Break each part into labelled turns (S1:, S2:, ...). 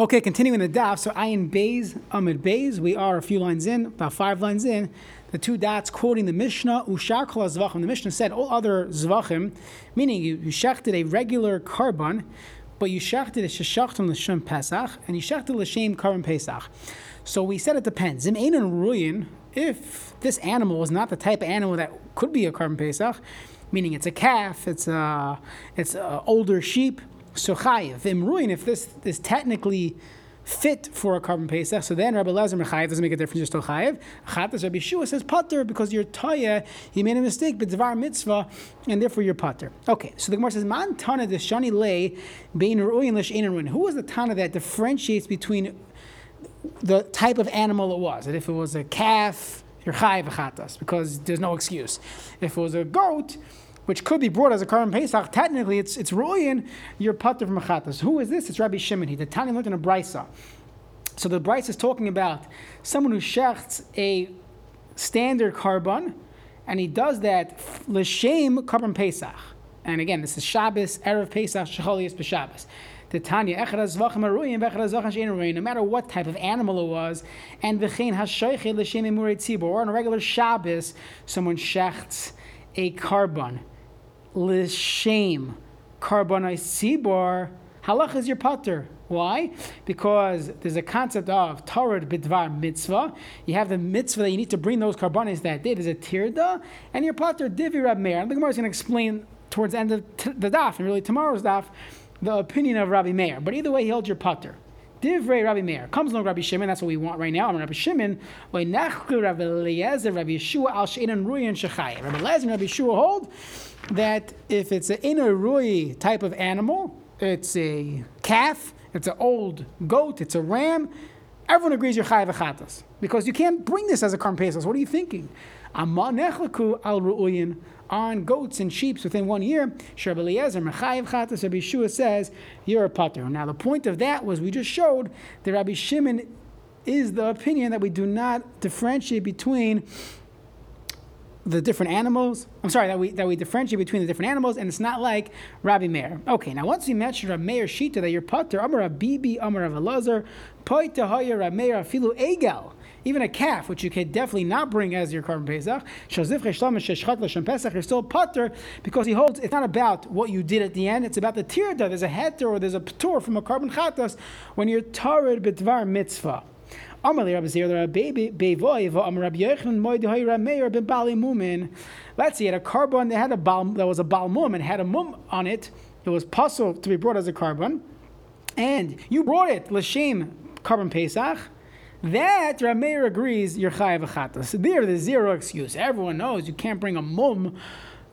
S1: Okay, continuing the daf. So Ayin Bays, Amid Bays. We are a few lines in, about five lines in. The two dots quoting the Mishnah, Ushar Kol Zvachim. The Mishnah said all other Zvachim, meaning you, you a regular korban, but you shechted a sheshachtim l'shem Pesach, and you shechted l'shem korban Pesach. So we said it depends. Zim Ruyin, if this animal is not the type of animal that could be a korban Pesach, meaning it's a calf, it's a, it's an older sheep, so chayiv. Imruin, if this is technically fit for a korban pesach, so then Rabbi Lezer Mechayiv doesn't make a difference, you're still chayiv. Chatas Rabbi Shua says pater because you're toya, he made a mistake, but dvar mitzvah, and therefore you're pater. Okay, so the Gemara says man tana the shani lay bein ruin lish ruin. Who was the tana that differentiates between the type of animal it was? That if it was a calf, you're chayiv chatas because there's no excuse. If it was a goat which could be brought as a korban pesach, technically it's it's ruyin your putter from machatas. Who is this? It's Rabbi Shimon. He the Tanya looked in a brisa. So the brisa is talking about someone who shechts a standard korban, and he does that l'shem korban pesach. And again, this is Shabbos, erev Pesach, Shecholius b'Shabbos. The Tanya, no matter what type of animal it was, and v'chein hashoiche l'shem or on a regular Shabbos, someone shechts a korban l'shem carbonai sibor, halach is your putter. Why? Because there's a concept of Torah bidvar mitzvah. You have the mitzvah that you need to bring those carbonates that day. There's a tirda, and your putter divi Rab Meir. And the Gemara is going to explain towards the end of t- the daf, and really tomorrow's daf, the opinion of Rabbi Meir. But either way, he holds your putter. Divrei Rabbi Meir. Comes along Rabbi Shimon, that's what we want right now. I'm Rabbi Shimon. Rabbi Eliezer, Rabbi Yeshua, Al Sheinan Ruyan Shechai. Rabbi Eliezer and Rabbi Yeshua hold that if it's an inner rui type of animal, it's a calf, it's an old goat, it's a ram, everyone agrees you're chayav achatas. Because you can't bring this as a karm. What are you thinking? Amma nechlaku al ru'uyin on goats and sheep within one year. Rabbi Eliezer mechayiv chatas. Rabbi Yeshua says you're a pater. Now the point of that was we just showed that Rabbi Shimon is the opinion that we do not differentiate between the different animals. I'm sorry that we that we differentiate between the different animals, and it's not like Rabbi Meir. Okay, now once we mentioned Rabbi Meir Shita that you're pater, Amar Bibi, Amar Elazar, Poita Hoya Rabbi Meir Afilu Egel. Even a calf, which you can definitely not bring as your korban pesach, you're still pater because he holds it's not about what you did at the end, it's about the tirda. There's a heter or there's a ptur from a korban chatas when you're tarid b'dvar mitzvah. Let's see, he had a korban that had a bal, that was a bal mum and had a mum on it. It was possible to be brought as a korban, and you brought it l'shem korban pesach. That Rameir agrees you're chayav achata. So there, there's zero excuse. Everyone knows you can't bring a mum,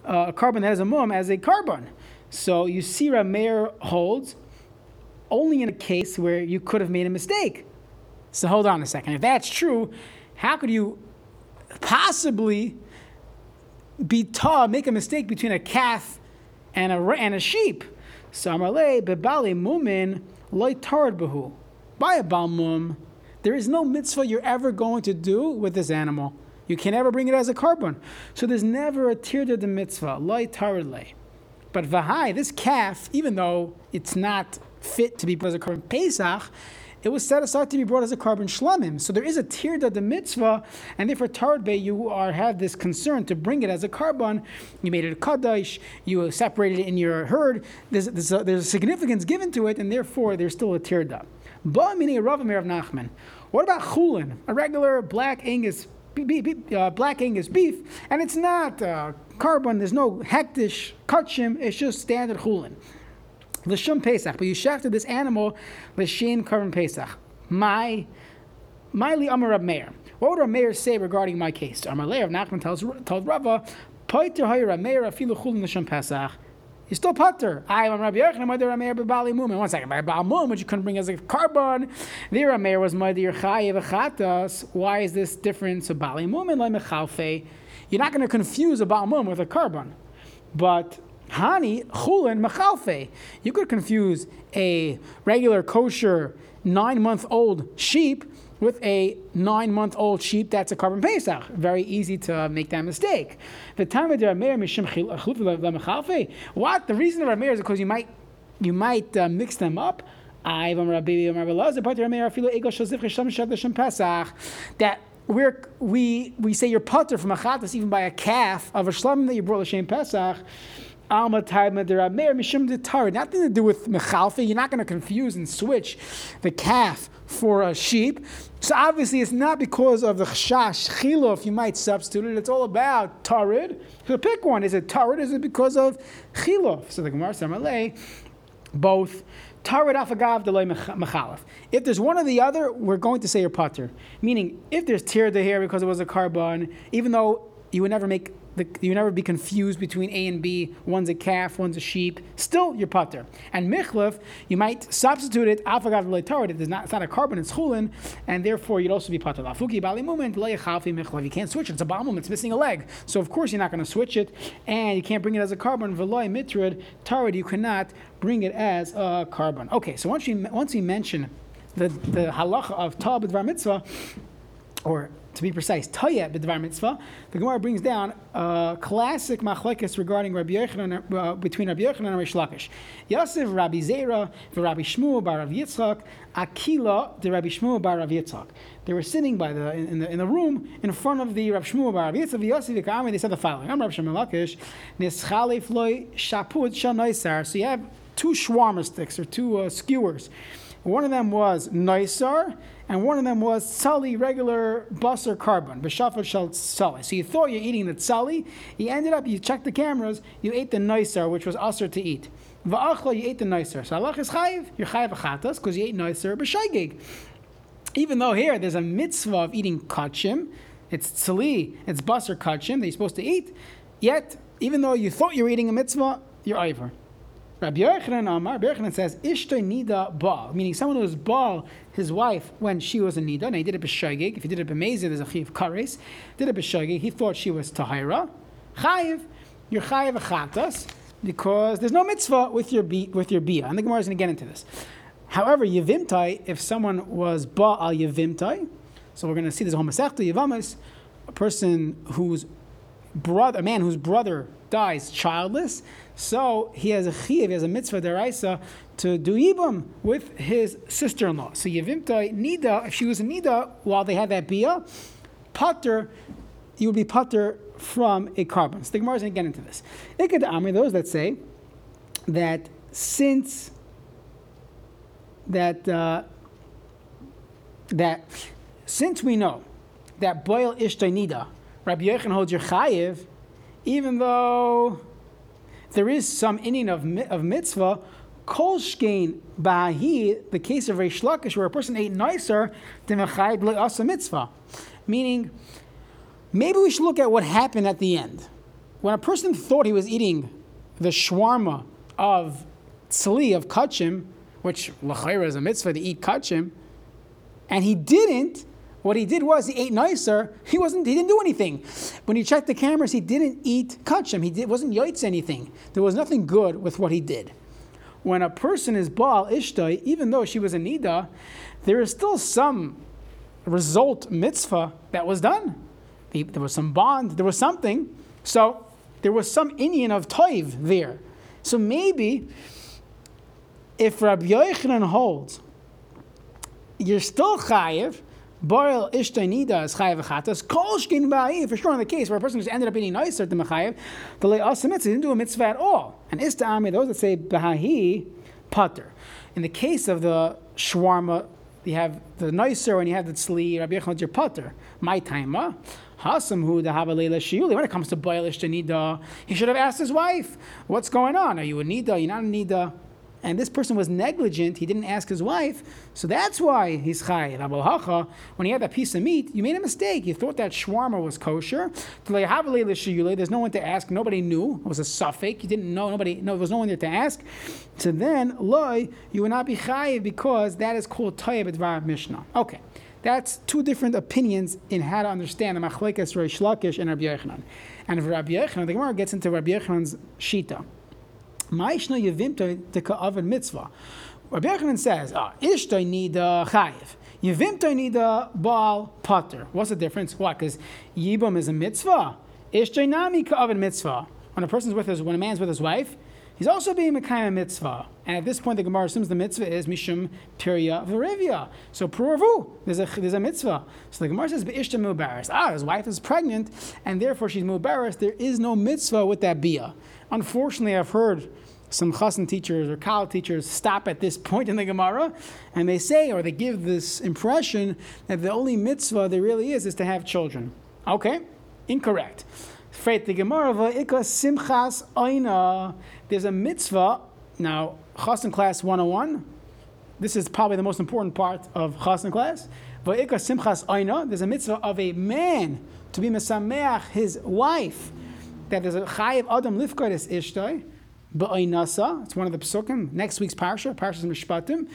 S1: uh, a korban that has a mum, as a korban. So you see, Rameir holds only in a case where you could have made a mistake. So hold on a second. If that's true, how could you possibly be taught, make a mistake between a calf and a, and a sheep? So Amarle bebali mumin loy behu. By a balmum, there is no mitzvah you're ever going to do with this animal. You can never bring it as a korban. So there's never a tir de mitzvah, loy taradle. But vahai, this calf, even though it's not fit to be put as a korban Pesach, it was set aside to be brought as a korban shlamim. So there is a tirda the mitzvah, and if therefore tarbe you are have this concern to bring it as a korban. You made it a kaddish, you separated it in your herd. There's, there's, a, there's a significance given to it, and therefore there's still a tirda. Ba meaning a Rav of Nachman. What about chulin, a regular black Angus uh, black Angus beef, and it's not uh, korban. There's no hektish kachim. It's just standard chulin. L'shum Pesach, but you shafted this animal l'shin korban Pesach. My, my li Amar Meir. What would Rab Meir say regarding my case? Amar Leir of Nachman tells told Rava, Poiter Hoyer Rab Meir afilu chulin l'shum Pesach. He's still putter. I am Rabbi Yochanan, Mother Rameir Bali Mum. One second, Baal Mum, which you couldn't bring as a korban. The Rameir was Mother Chayev Chatas. Why is this different? So Bali Mum and Lemechalfe. You're not going to confuse a Baal Mum with a korban. But Hani chulin machalfe. You could confuse a regular kosher nine month old sheep with a nine month old sheep that's a korban pesach. Very easy to make that mistake. The time of the Rameir What? The reason the Rameir is because you might you might uh, mix them up. That where we we say you're putter from a chatas even by a calf of a shlamim that you brought l'shem Pesach. Alma Nothing to do with mechalfa. You're not going to confuse and switch the calf for a sheep. So obviously, it's not because of the chash chilof you might substitute it. It's all about tarid. So pick one. Is it tarid? Is it because of chilof? So the Gemara Samalei, both. Tarid afagav delay mechalef. If there's one or the other, we're going to say your putter. Meaning, if there's tear the hair because it was a korban, even though you would never make the, you never be confused between A and B. One's a calf, one's a sheep. Still, you're putter. And michlef, you might substitute it afagav leitarid. It is not. It's not a korban. It's chulin, and therefore you'd also be putter. Lafuki bali moment michlef. You can't switch it. It's a balmum. It's missing a leg. So of course you're not going to switch it, and you can't bring it as a korban. Veloy mitrid tarid. You cannot bring it as a korban. Okay. So once we once we mention the the halacha of tab mitzvah, or to be precise, Taya b'dvar mitzvah. The Gemara brings down a classic machlekes regarding Rabbi Yochanan, uh, between Rabbi Yochanan and Reish Lakish. Yosef Rabbi Zera Rabbi Shmuel bar Rav Yitzchak Akila the Rabbi Shmuel bar Rav Yitzchak. They were sitting by the in, the in the room in front of the Rabbi Shmuel bar Rav Yitzchak Yosef Yikami. They said the following: I'm Rabbi Shmuel Lakish Nischalef loy shaput shanaisar. So you have two shawarma sticks or two uh, skewers. One of them was Naisar, and one of them was tzali, regular busser korban, b'shafat shal tzali. So you thought you're eating the tzali, you ended up, you checked the cameras, you ate the Naisar, which was usher to eat. Va'achla, you ate the Naisar. So Allah is chayiv, you're chayiv achatas, because you ate Naisar b'shaygig. Even though here there's a mitzvah of eating kachim, it's tzali, it's busser kachim that you're supposed to eat, yet, even though you thought you were eating a mitzvah, you're ivor. Rabbi Yochanan Amar, Rabbi Yochanan says, Ishtay Nida Baal, meaning someone who was Baal, his wife, when she was a Nida, and he did it b'shagig, if he did it b'mezid, there's a chiv kares, did it b'shagig, he thought she was Tahira, chayiv, you're chayiv achatas, because there's no mitzvah with your bi, with your bia, and the Gemara is going to get into this. However, yevimtai, if someone was Baal yevimtai, so we're going to see this homosexual yevamis, a person whose brother, a man whose brother dies childless, so he has a chiv, he has a mitzvah deraisa to do yibam with his sister-in-law. So yevimta nida, if she was a nida while they had that bia, putter, you would be putter from a korban. So the Gemara is going to get into this. Ikad Amri, those that say that since that uh, that since we know that boil ishtay nida, Rabbi Yechon holds your chayiv, even though there is some inning of, of mitzvah. Kol shkein ba'ahi, the case of Reish Lakish, where a person ate nicer than a mitzvah. Meaning, maybe we should look at what happened at the end. When a person thought he was eating the shawarma of tzli, of kachim, which l'chayra is a mitzvah to eat kachim, and he didn't, what he did was he ate nicer. He wasn't. He didn't do anything. When he checked the cameras, he didn't eat kachim. He did, wasn't yoitz anything. There was nothing good with what he did. When a person is baal ishtai, even though she was a nida, there is still some result mitzvah that was done. There was some bond. There was something. So there was some Indian of toiv there. So maybe if Rabbi Yochanan holds, you're still chayiv Boil ishtainida is chayav achatas. Kol shkin ba'ayin. For sure, in the case where a person just ended up eating nicer than mechayev, the le'asa mitzvah didn't do a mitzvah at all. And ista'ami, those that say b'hahi, putter. In the case of the shawarma, you have the nicer and you have the tzli, Rabbi Yechon, your putter. My timer. Hasam hu dahabalela shiuli. When it comes to boilish boil ishtanida, he should have asked his wife, "What's going on? Are you a nida? You're not a nida." And this person was negligent, he didn't ask his wife, so that's why he's chayiv. When he had that piece of meat, you made a mistake. You thought that shawarma was kosher. There's no one to ask. Nobody knew. It was a suffix. You didn't know. Nobody. No, there was no one there to ask. So then, loy, you would not be chayiv because that is called tayyib advar mishnah. Okay. That's two different opinions in how to understand the machlekes Reish Lakish and Rabbi Yochanan. And if Rabbi Yochanan, the Gemara gets into Rabbi Yochanan's shita. Ma'ishna yevimta deka oven mitzvah. Rabbi Yochanan says, ah, ishtay nida chayiv. Yevimta nida baal pater. What's the difference? Why? Because yibam is a mitzvah. Ishtay nami ka oven mitzvah. When a person's with his, when a man's with his wife, he's also being Mekayim mitzvah. And at this point, the Gemara assumes the mitzvah is Mishum Pirya Varivya. So Puravu, there's a, there's a mitzvah. So the Gemara says, Be'ishta Mubaris. Ah, his wife is pregnant, and therefore she's Mubaris. There is no mitzvah with that Bia. Unfortunately, I've heard some chassan teachers or kal teachers stop at this point in the Gemara, and they say, or they give this impression that the only mitzvah there really is is to have children. Okay, incorrect. Freit the Gemara simchas oina. There's a mitzvah now. Chassan class 101. This is probably the most important part of chassan class. Va'ika simchas oina. There's a mitzvah of a man to be mesameach his wife. That there's a chayiv adam lifkaris ishtoi Ba'inasa. It's one of the psukim. Next week's parsha, parsha Mishpatim.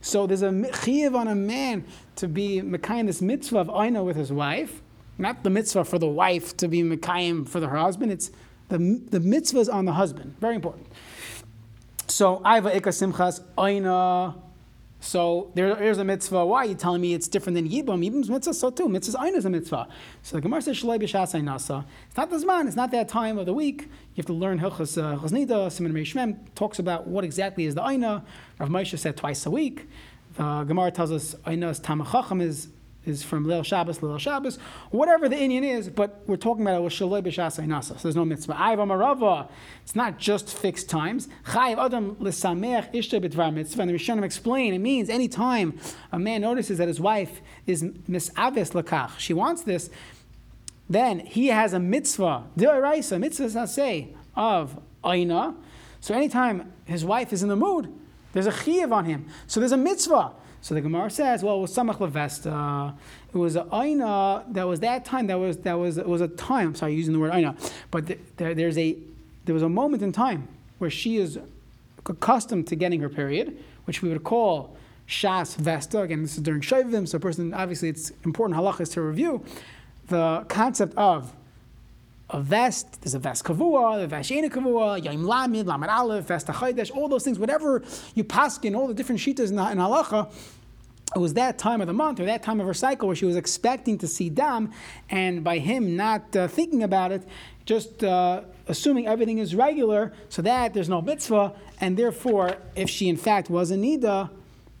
S1: So there's a chiyav on a man to be mekayim this mitzvah of aina with his wife, not the mitzvah for the wife to be mekayim for her husband. It's the the mitzvah is on the husband. Very important. So Iva Ika Simchas Aina so there, there's a mitzvah. Why are you telling me it's different than Yibam? Yibam's mitzvah, so too. Mitzvah's Ein is a mitzvah. So the Gemara says, b'shas nasa. It's not the Zman, it's not that time of the week. You have to learn Hilchas uh, Chaznida, Simon Shmem talks about what exactly is the Aina. Rav Moshe said twice a week. The Gemara tells us Aina is Tamachacham is is from Lil Shabbos, Lil Shabbos, whatever the Indian is, but we're talking about it with Shaloi B'Shas Nasa. So there's no mitzvah. Ayv Amarava, it's not just fixed times. Chayiv Adam L'Samech Ishta B'Dvar Mitzvah. And the Rishonim explain, it means any time a man notices that his wife is Misaves Lakach, she wants this, then he has a mitzvah, Diraisa, mitzvah say of Aina. So anytime his wife is in the mood, there's a chiyav on him. So there's a mitzvah. So the Gemara says, well, it was Samach Levesta. It was an Aina that was that time. That was that was it was a time. I'm sorry, using the word Aina, but there, there's a there was a moment in time where she is accustomed to getting her period, which we would call Shas Vesta. Again, this is during Shavim, so a person obviously it's important halachas to review the concept of a vest, there's a vest kavua, a vest kavua, yaim lamid, lamad aleph, vest achaydesh, all those things, whatever you paskin, all the different shitas in, in halacha, it was that time of the month or that time of her cycle where she was expecting to see dam, and by him not uh, thinking about it, just uh, assuming everything is regular, so that there's no mitzvah, and therefore, if she in fact was a nida,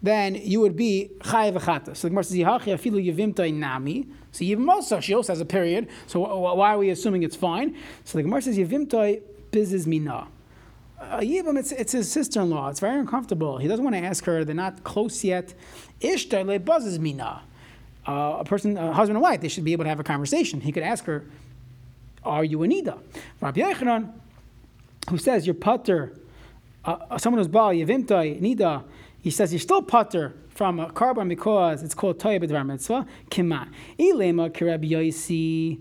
S1: then you would be v'chata. So the Gemara says, "Yihachi afilu yivimta nami." So Yivim also, she also has a period. So why are we assuming it's fine? So the Gemara says, Yivimtoi bizis mina. Uh, Yibam, it's, it's his sister-in-law. It's very uncomfortable. He doesn't want to ask her. They're not close yet. Ishtar le buzzes mina. Uh, a person, a husband and wife, they should be able to have a conversation. He could ask her, "Are you Anida?" Rabbi Yochanan, who says you're putter, uh, someone who's bal yivimtai nida, he says you're still putter from a korban because it's called Toya B'Dvar Mitzvah, Kima. Ilema Kirab Yosi.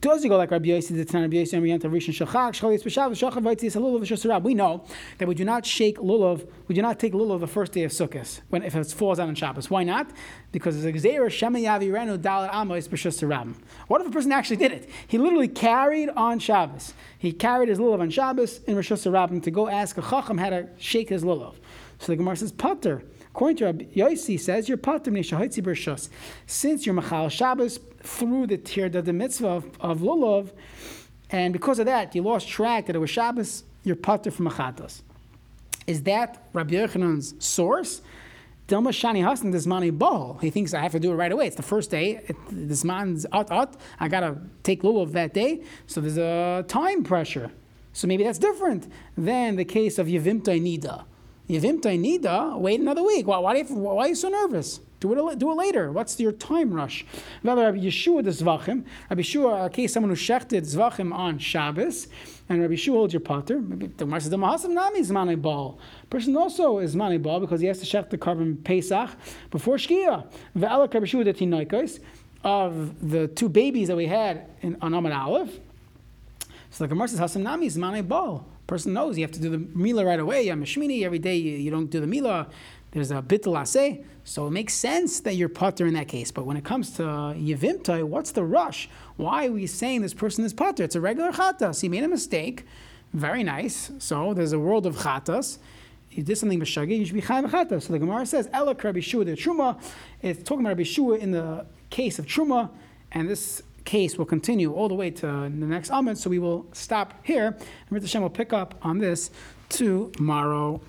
S1: Does he go like Rabbi Yossi, the Tanah Rabbi Yossi, and Rishon Shachak, Shchalis B'Shav, Shachar Vaitzis, Lulav? We know that we do not shake Lulav, we do not take Lulav the first day of Sukkot, when if it falls out on Shabbos. Why not? Because it's a Gzeira, Shema Yavi Renu, Dalat Amos B'Shosarab. What if a person actually did it? He literally carried on Shabbos. He carried his Lulav on Shabbos in Rosh Hashanah to go ask a Chacham how to shake his Lulav. So the Gemara says, Pater. According to Rabbi Yossi, says you're patim b'rishus. Since you're machal Shabbos through the tir the mitzvah of, of lulav, and because of that you lost track that it was Shabbos, you're pater from machatos. Is that Rabbi Yochanan's source? Dilma Shani Hassan this mani ball. He thinks I have to do it right away. It's the first day. This man's out out. I gotta take lulav that day. So there's a time pressure. So maybe that's different than the case of Yevimta Nida. Nida, wait another week. Why, why, why, are you so nervous? Do it, do it later. What's your time rush? Rabbi Yeshua the Zvachim. Rabbi Yeshua, case someone who shechted Zvachim on Shabbos, and Rabbi Yeshua holds your potter. The Gemara says the Mahasam Nami is Ball. Person also is Mani Ball because he has to shecht the korban Pesach before Shkia. Ve'alak Rabbi Yeshua the Tinoikos of the two babies that we had in, on Amad Aleph. So the Gemara says Hasam Nami is Mani Ball person knows you have to do the Mila right away. Yom Shmini, every day you, you, don't do the Mila. There's a Bittul. So it makes sense that you're Potter in that case. But when it comes to Yevimtai, what's the rush? Why are we saying this person is Potter? It's a regular Chatas. He made a mistake. Very nice. So there's a world of Chatas. You did something b'shagi, you should be chayv chatas. So the Gemara says, "Ela Rabbi Shua the Truma." It's talking about Rabbi Shua in the case of Truma, and this case will continue all the way to the next Amud, so we will stop here. And Hashem will pick up on this tomorrow.